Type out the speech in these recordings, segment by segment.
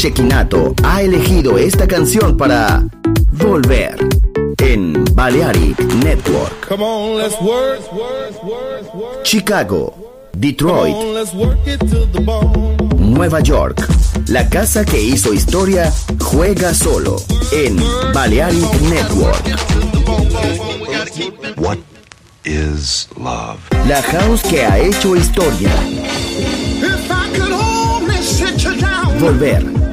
Shekinato ha elegido esta canción para volver en Balearic Network. Chicago, Detroit, Nueva York. La casa que hizo historia juega solo en Balearic Network. What is love? La house que ha hecho historia. Volver,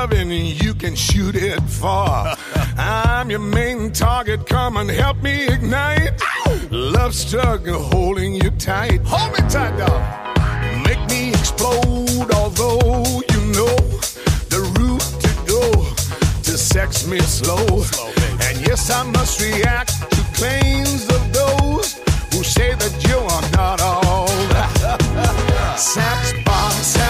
loving, you can shoot it far. I'm your main target, come and help me ignite. Love struggle holding you tight. Hold me tight, dog. Make me explode, although you know the route to go to sex me slow. slow and yes, I must react to claims of those who say that you are not all that. Sex bomb, sex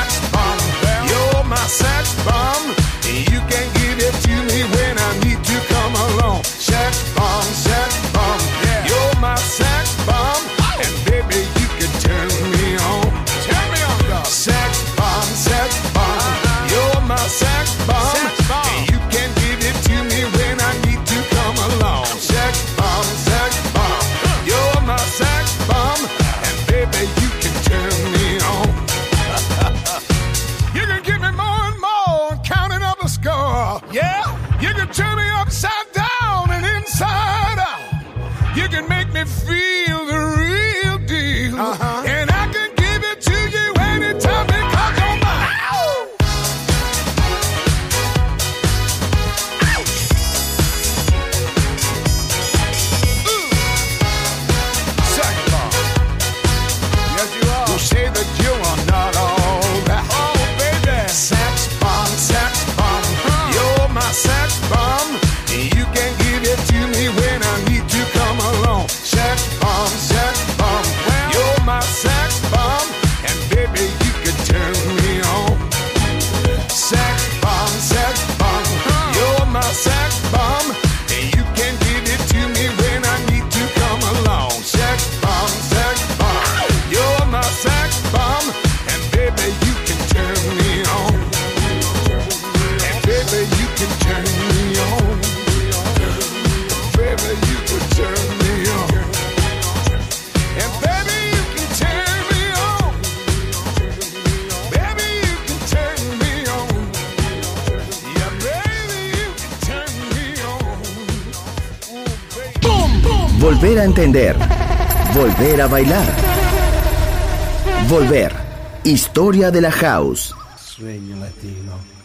entender. Volver a bailar. Volver. Historia de la house. Sueño latino.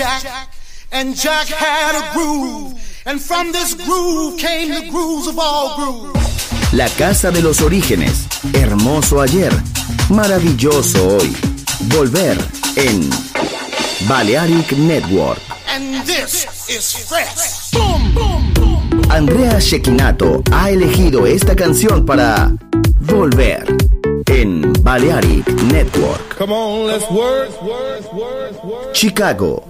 Jack, and Jack had a groove, and from this groove came the grooves of all grooves. La casa de los orígenes, hermoso ayer, maravilloso hoy. Volver en Balearic Network. And this is fresh. Boom, boom, boom. Andrea Shekinato ha elegido esta canción para Volver en Balearic Network. Come on, let's work. Chicago,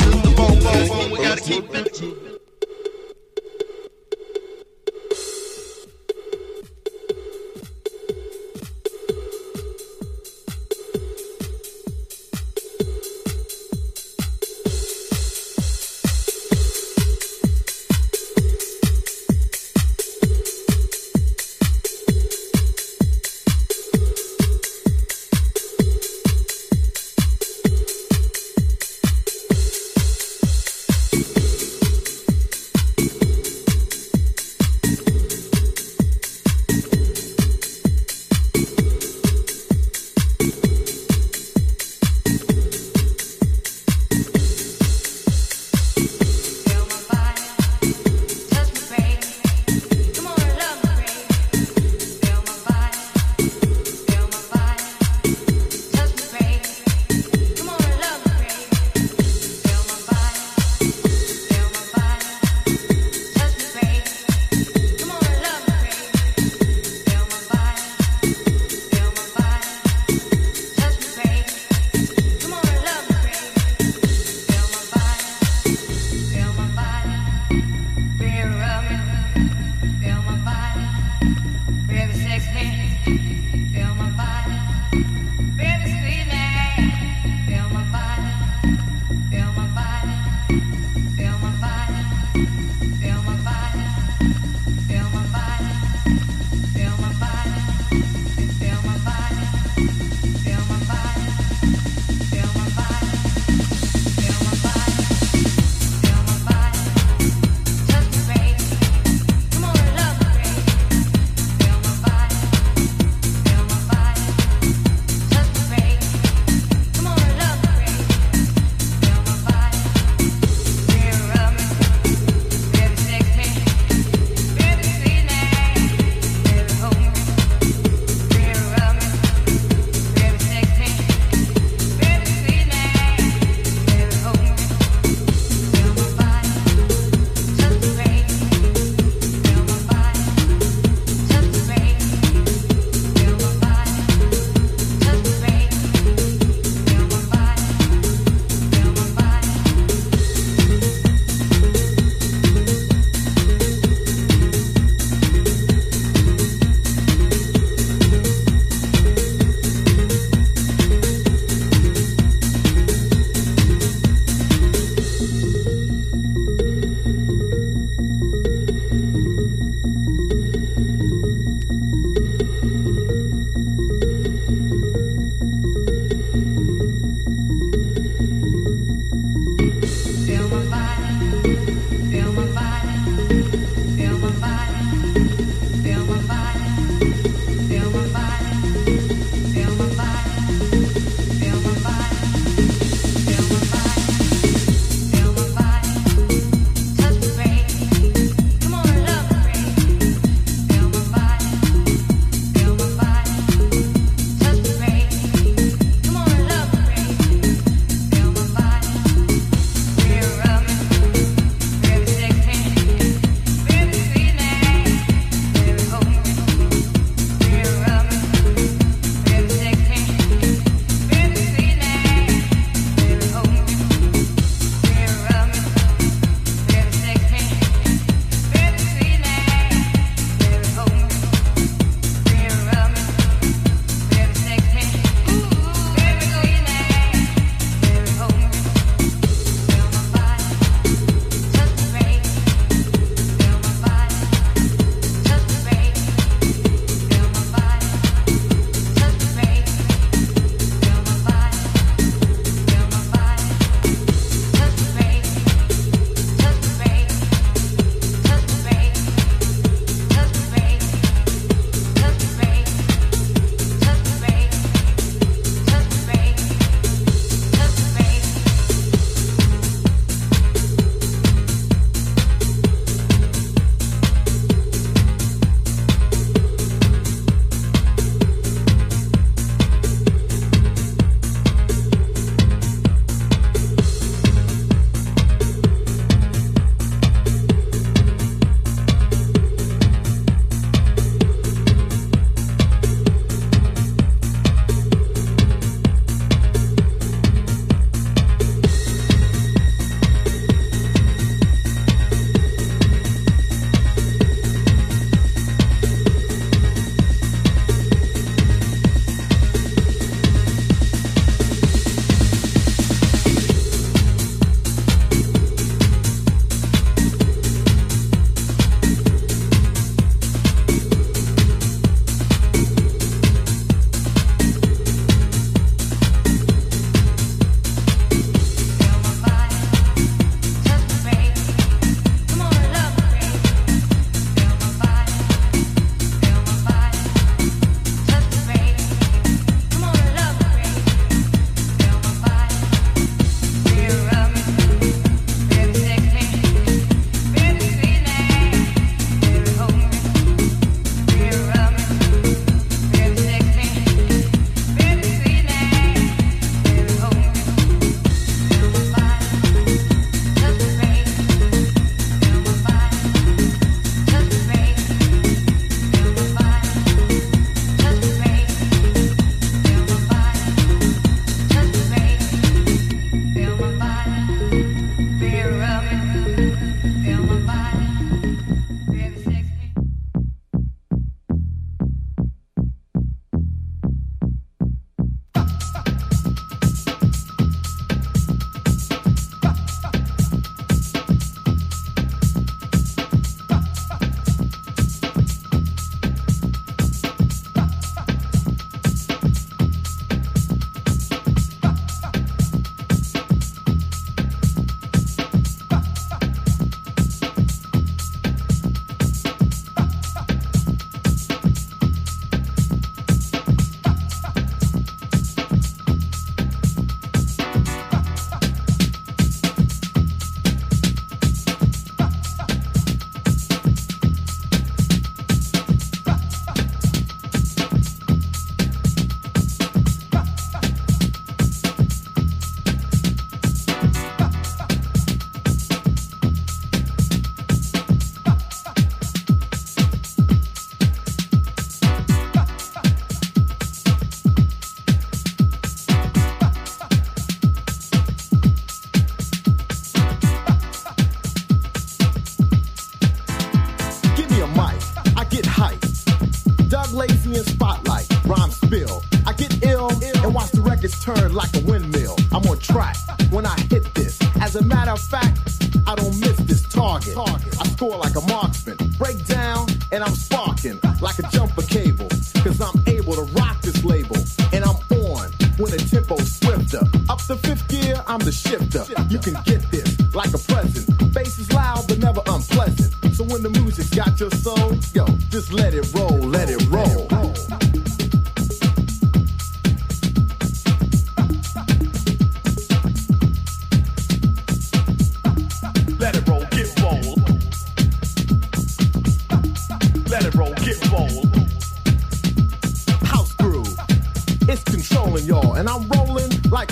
Spotlight, rhyme spill. I get ill and watch the records turn like a windmill. I'm on track when I hit this. As a matter of fact, I don't miss this target. I score like a marksman, break down, and I'm sparking like a jumper cable. Cause I'm able to rock this label, and I'm on when the tempo's swifter. Up the fifth gear, I'm the shifter. You can get this like a present. Bass is loud, but never unpleasant. So when the music's got your soul, yo, just let it roll, let it roll.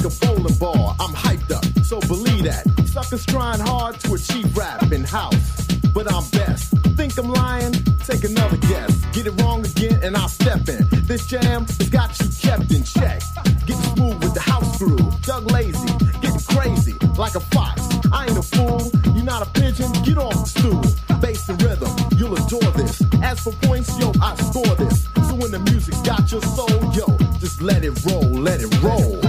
A bowling ball. I'm hyped up, so believe that. Suckers trying hard to achieve rap in house, but I'm best. Think I'm lying? Take another guess. Get it wrong again, and I'll step in. This jam has got you kept in check. Get smooth with the house groove. Doug Lazy, getting crazy like a fox. I ain't a fool, you're not a pigeon. Get off the stool. Bass and rhythm, you'll adore this. As for points, yo, I score this. So when the music's got your soul, yo, just let it roll, let it roll.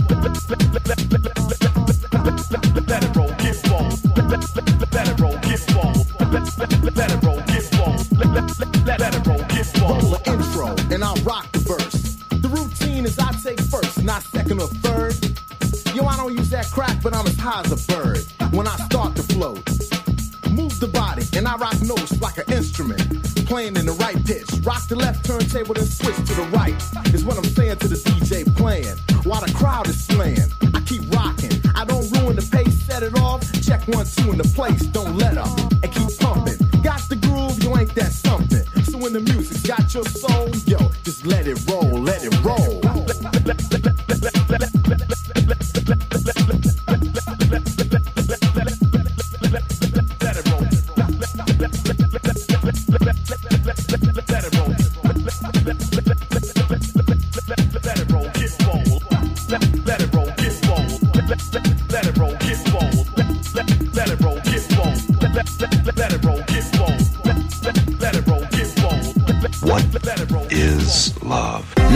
Playing in the right pitch. Rock the left turntable, then switch to the right. Is what I'm saying to the DJ playing. One, two in the place, don't let up and keep pumping. Got the groove, you ain't that something. So when the music's got your soul, yo, just let it roll,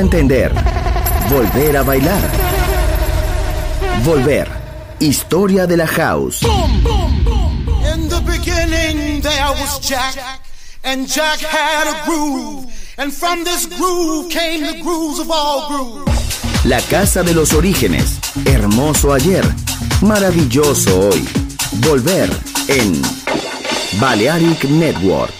entender. Volver a bailar. Volver. Historia de la house. In the beginning there was Jack, and Jack had a groove, and from this groove came the grooves of all grooves. La casa de los orígenes. Hermoso ayer, maravilloso hoy. Volver en Balearic Network.